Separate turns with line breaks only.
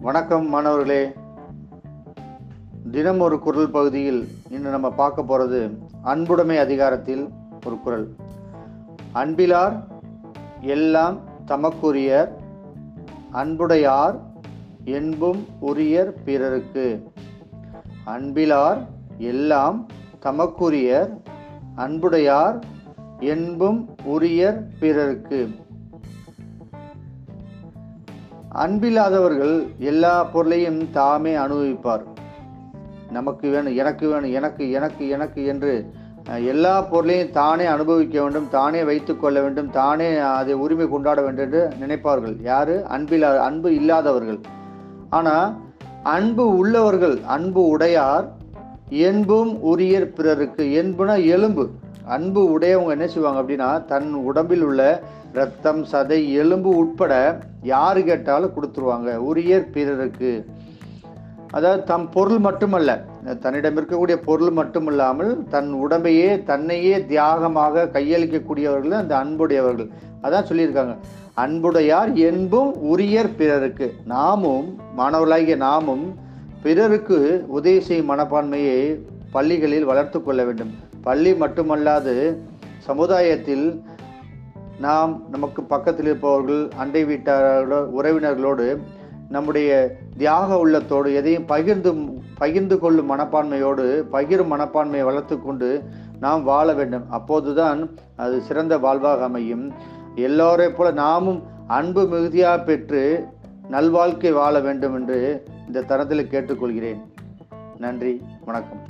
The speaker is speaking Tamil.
வணக்கம் மாணவர்களே. தினம் ஒரு குரல் பகுதியில் இன்று நம்ம பார்க்க போகிறது அன்புடைமை அதிகாரத்தில் ஒரு குரல். அன்பிலார் எல்லாம் தமக்குரியர் அன்புடையார் என்பும் உரியர் பிறருக்கு. அன்பிலார் எல்லாம் தமக்குரியர் அன்புடையார் என்பும் உரியர் பிறருக்கு. அன்பில்லாதவர்கள் எல்லா பொருளையும் தாமே அனுபவிப்பார். நமக்கு வேணும் எனக்கு வேணும் எனக்கு எனக்கு எனக்கு என்று எல்லா பொருளையும் தானே அனுபவிக்க வேண்டும் தானே வைத்துக்கொள்ள வேண்டும் தானே அதை உரிமை கொண்டாட வேண்டும் என்று நினைப்பார்கள். யாரு? அன்பில்லா அன்பு இல்லாதவர்கள். ஆனால் அன்பு உள்ளவர்கள் அன்பு உடையார் என்பும் உரியர் பிறருக்கு என்புனா எலும்பு. அன்பு உடையவங்க என்ன செய்வாங்க அப்படின்னா தன் உடம்பில் உள்ள ரத்தம் சதை எலும்பு உட்பட யார் கேட்டாலும் கொடுத்துருவாங்க. உரியர் பிறருக்கு. அதாவது தம் பொருள் மட்டுமல்ல தன்னிடம் இருக்கக்கூடிய பொருள் மட்டுமில்லாமல் தன் உடம்பையே தன்னையே தியாகமாக கையளிக்கக்கூடியவர்கள் அந்த அன்புடையவர்கள். அதான் சொல்லியிருக்காங்க. அன்புடையார் என்பும் உரியர் பிறருக்கு. நாமும் மாணவர்களாகிய நாமும் பிறருக்கு உதவி செய்யும் மனப்பான்மையை பள்ளிகளில் வளர்த்து கொள்ள வேண்டும். பள்ளி மட்டுமல்லாது சமுதாயத்தில் நாம் நமக்கு பக்கத்தில் இருப்பவர்கள் அண்டை வீட்டாரோட உறவினர்களோடு நம்முடைய தியாக உள்ளத்தோடு எதையும் பகிர்ந்து பகிர்ந்து கொள்ளும் மனப்பான்மையோடு பகிரும் மனப்பான்மையை வளர்த்து கொண்டு நாம் வாழ வேண்டும். அப்போதுதான் அது சிறந்த வாழ்வாக அமையும். எல்லோரை போல நாமும் அன்பு மிகுதியாக பெற்று நல்வாழ்க்கை வாழ வேண்டும் என்று இந்த தரத்தில் கேட்டுக்கொள்கிறேன். நன்றி வணக்கம்.